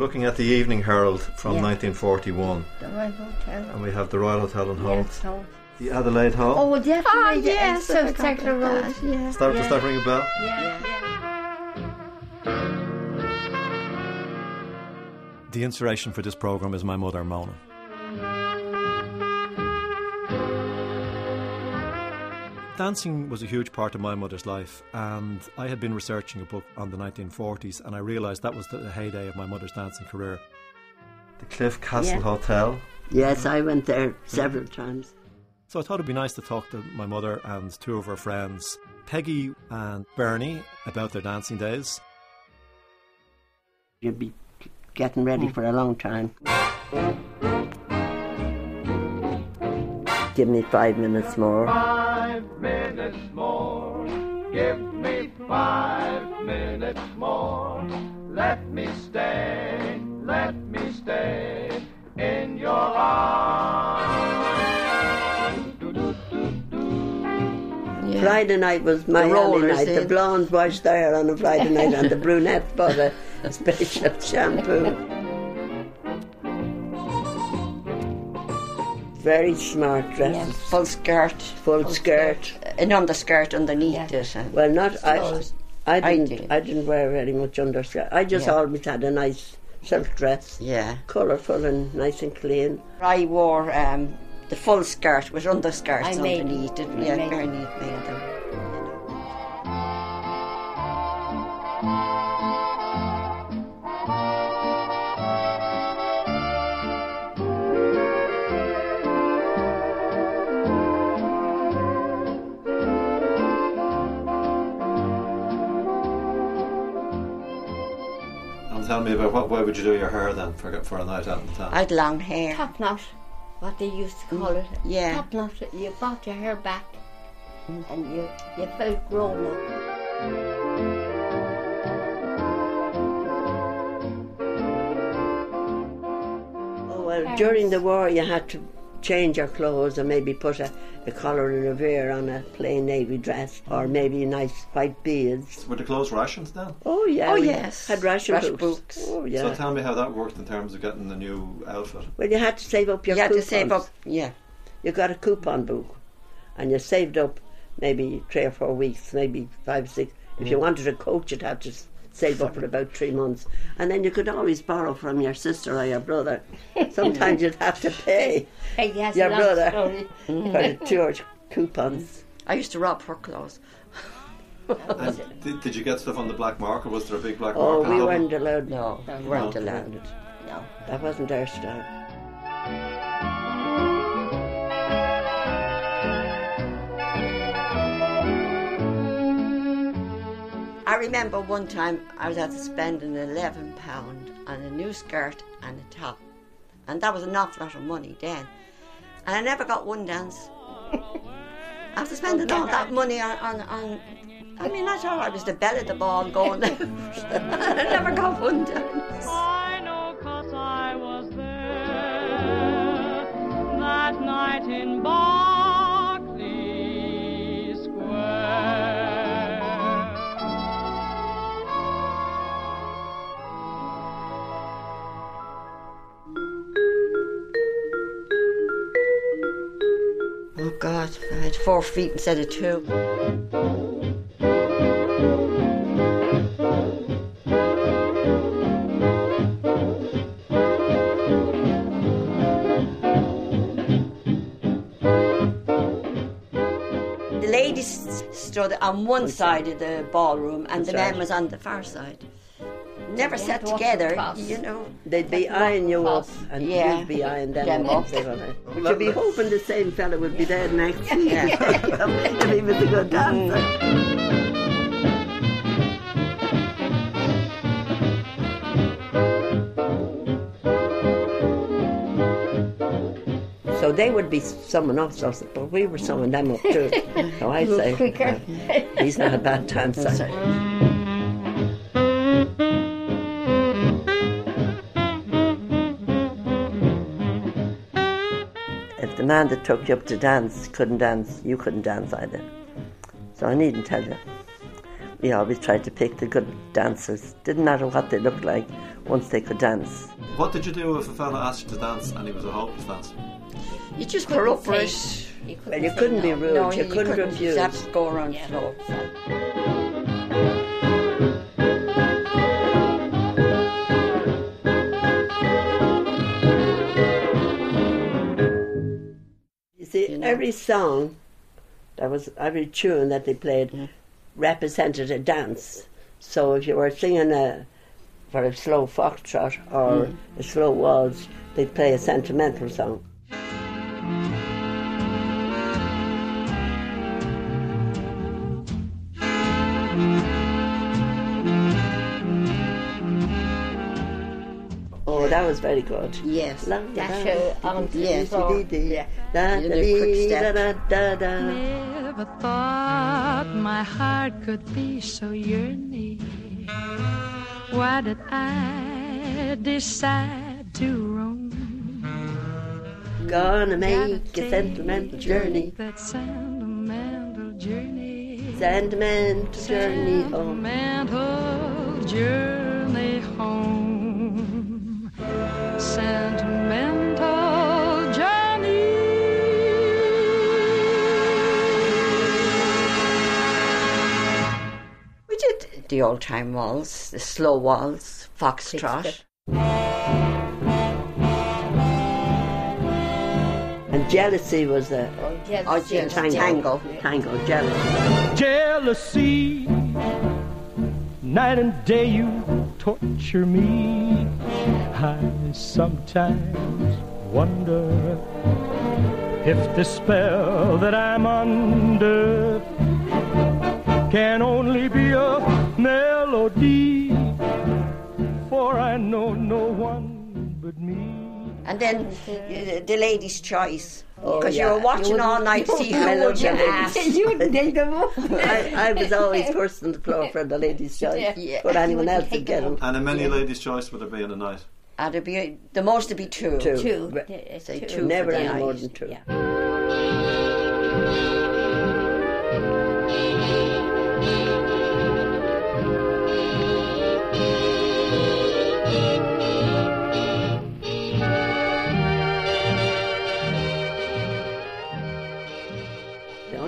We're looking at the Evening Herald from Yeah. 1941, The Royal Hotel. and we have the Royal Hotel in Howth, Yes, so. the Adelaide Hall. Oh, definitely. Oh, yes, Exeter I forgot Circular about Road. yeah. Start, yeah. Does that ring a bell? Yeah. The inspiration for this program is my mother, Mona. Dancing was a huge part of my mother's life, and I had been researching a book on the 1940s, and I realised that was the heyday of my mother's dancing career. The Cliff Castle Yeah. Hotel. Yes, I went there several times. So I thought it'd be nice to talk to my mother and two of her friends, Peggy and Bernie, about their dancing days. You'd be getting ready hmm. for a long time. Give me five minutes more. Five minutes more. Give me five minutes more. Let me stay, let me stay in your arms. Do-do-do-do. Friday night was my The only rollers night. The in. blondes washed there on a Friday night, and the brunettes bought a special shampoo. Very smart dresses, Yes. full skirt, full skirt. an underskirt underneath Yeah. it. Well, not I. I I didn't. did. I didn't wear very much underskirt. I just Yeah. always had a nice silk dress, yeah. colourful and nice and clean. I wore um, the full skirt with underskirts I underneath it. I Yeah, very neat made them. Tell me about what way would you do your hair then for, for a night out in town? I'd long hair. Top knot, what they used to call it. Mm, yeah. Top knot, you brought your hair back and you, you felt grown up. Oh well, during the war you had to change your clothes and maybe put a, a collar and a veer on a plain navy dress or maybe nice white beads. Were the clothes rations then? Oh yeah. Oh, we yes. Had ration, Ration books. books. Oh So tell me how that worked in terms of getting the new outfit. well, you had to save up your. You had to coupons. save up. Yeah. You got a coupon book, and you saved up maybe three or four weeks, maybe five, six. If Mm. you wanted a coat, you'd have to s- save up for about three months, and then you could always borrow from your sister or your brother. Sometimes you'd have to pay Hey, yes, your brother oh, story. for the two coupons. I used to rob her clothes. And did, did you get stuff on the black market? Was there a big black oh, market? Oh, we in weren't allowed. No, No, we weren't no. allowed. No. That wasn't our style. Remember one time I was at spending eleven pound on a new skirt and a top, and that was an awful lot of money then. And I never got one dance. After spending all that money on, on, on I mean, I thought I was the belle of the ball going. I never got one dance. I know 'cause I was there that night in Berkeley four feet instead of two. The ladies stood on one side of the ballroom and the men was on the far side. Never They sat had to walk together, you know. They'd be eyeing you up, and Yeah. you'd be eyeing them, Them up. up. They were like- But you'd be hoping the same fella would be there next week Yeah. if he was a good dancer. So they would be summing us, us, but we were summing them up too. So I say, quicker. uh, he's not a bad dancer. Man that took you up to dance couldn't dance, you couldn't dance either. So I needn't tell you. we always tried to pick the good dancers. Didn't matter what they looked like, once they could dance. What did you do if a fella asked you to dance and he was a hopeless dancer? You just Couldn't put up say- with You couldn't, Well, you couldn't be rude. No, you, couldn't, refuse. You have to go around Yeah. slow. Every song, that was every tune that they played, Mm. represented a dance. So if you were singing a for a slow foxtrot or Mm. a slow waltz, they'd play a sentimental song. That was very good. Yes. La- Dash da- her onto the Yes, floor. dee- dee- Yeah. da- You da- did a quick dee- step. da- da- da- da. Never thought my heart could be so yearny. Why did I decide to roam? Gonna make a sentimental journey, That sentimental journey. sentimental journey. Oh. Sentimental journey did the old time waltz, the slow waltz, foxtrot. And jealousy was a Oh, yes, Oh, yes, yes, tango. tango. Tango, jealousy. jealousy. Night and day you torture me. I sometimes wonder if the spell that I'm under can only be a melody. For I know no one but me. And then uh, the lady's choice. Oh, Because yeah. you were watching You all night to see who Melody would you ladies. ask. you wouldn't take them up. I, I was always first on the floor for the ladies' choice. Yeah. But anyone else wouldn't would take get them them. And a many ladies' choice would there be in a night? And it'd be, the most would be two. Two. Two. Say two. two Never for the any more than two. Yeah.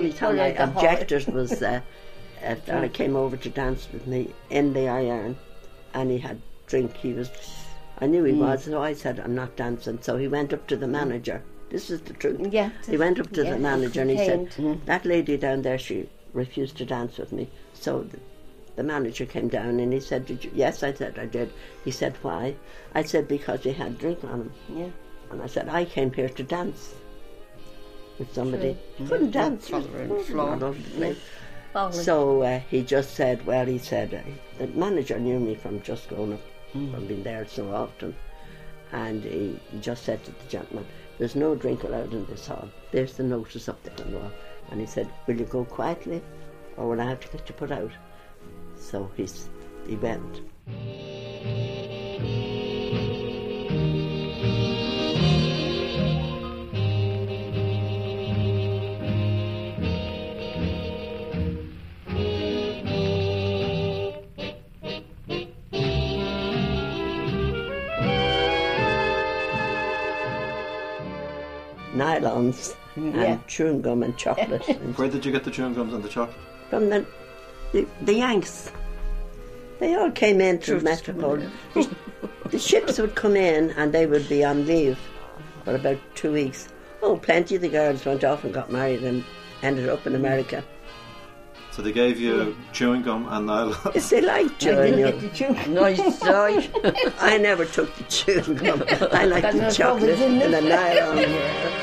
Only time I objected was uh, a fella came over to dance with me in the iron and he had drink. He was, I knew he Mm. was, so I said, I'm not dancing. So he went up to the manager. This is the truth. Yeah. He went up to Yeah, the manager and he said, complained. That lady down there, she refused to dance with me. So the, the manager came down and he said, Did you? Yes, I said, I did. He said, Why? I said, Because he had drink on him. Yeah. And I said, I came here to dance with somebody. Couldn't dance. Follow her on the floor. All over the place. Falling. So uh, he just said, well, he said, uh, the manager knew me from just growing up, from being there so often. And he, he just said to the gentleman, there's no drink allowed in this hall. There's the notice up there on the wall. And he said, will you go quietly or will I have to get you put out? So he's, he went. Nylons Yeah. and chewing gum and chocolate. and Where did you get the chewing gums and the chocolate? from the, the the Yanks. They all came in through Metropole. The, the ships would come in and they would be on leave for about two weeks. Oh, plenty of the girls went off and got married and ended up in America. So they gave you chewing gum and nylon. Yes, they liked chewing gum. the chewing. Nice, nice. I never took the chewing gum. I liked Got the chocolate and the it. nylon.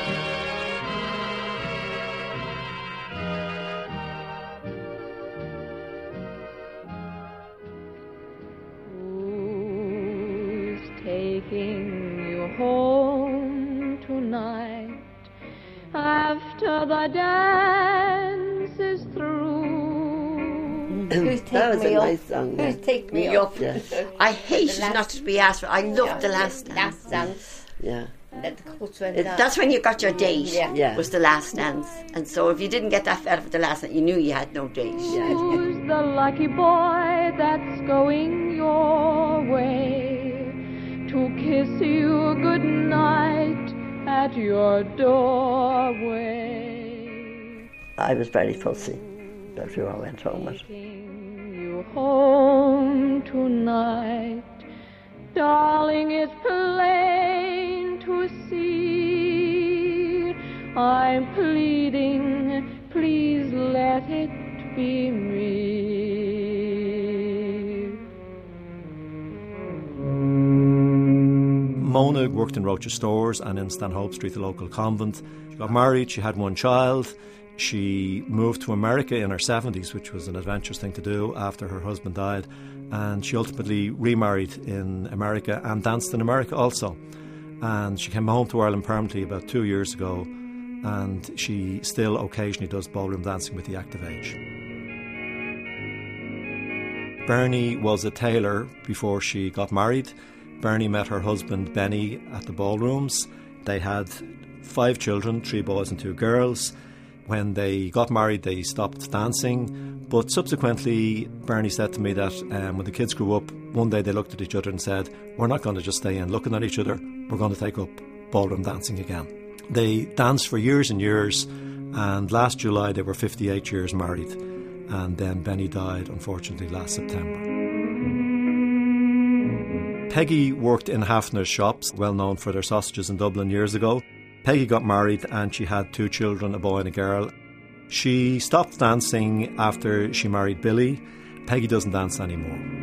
After the dance is through? Who's that was taking a me nice up? song. Who's Yeah. take me Me up? up. Yeah, I hated last- not to be asked for. I loved the last Last dance. dance. yeah. Let the It- That's when you got your mm, date. Yeah. Yeah. Was the last dance, and so if you didn't get that fella for the last night, you knew you had no date. Who's the lucky boy that's going your way to kiss you good night at your doorway? I was very fussy about who I went home with. Taking you home tonight, darling, it's plain to see. I'm pleading, please let it be me. Mona worked in Roches Stores and in Stanhope Street, the local convent. She got married, she had one child. She moved to America in her 70s, which was an adventurous thing to do after her husband died. And she ultimately remarried in America and danced in America also. And she came home to Ireland permanently about two years ago. And she still occasionally does ballroom dancing with the active age. Bernie was a tailor before she got married. Bernie met her husband Benny at the ballrooms. They had five children, three boys and two girls. When they got married, they stopped dancing. But subsequently, Bernie said to me that um, when the kids grew up, one day they looked at each other and said, We're not going to just stay in looking at each other, we're going to take up ballroom dancing again. They danced for years and years, and last July they were 58 years married. And then Benny died, unfortunately, last September. Peggy worked in Hafner's shops, well known for their sausages in Dublin years ago. Peggy got married and she had two children, a boy and a girl. She stopped dancing after she married Billy. Peggy doesn't dance anymore.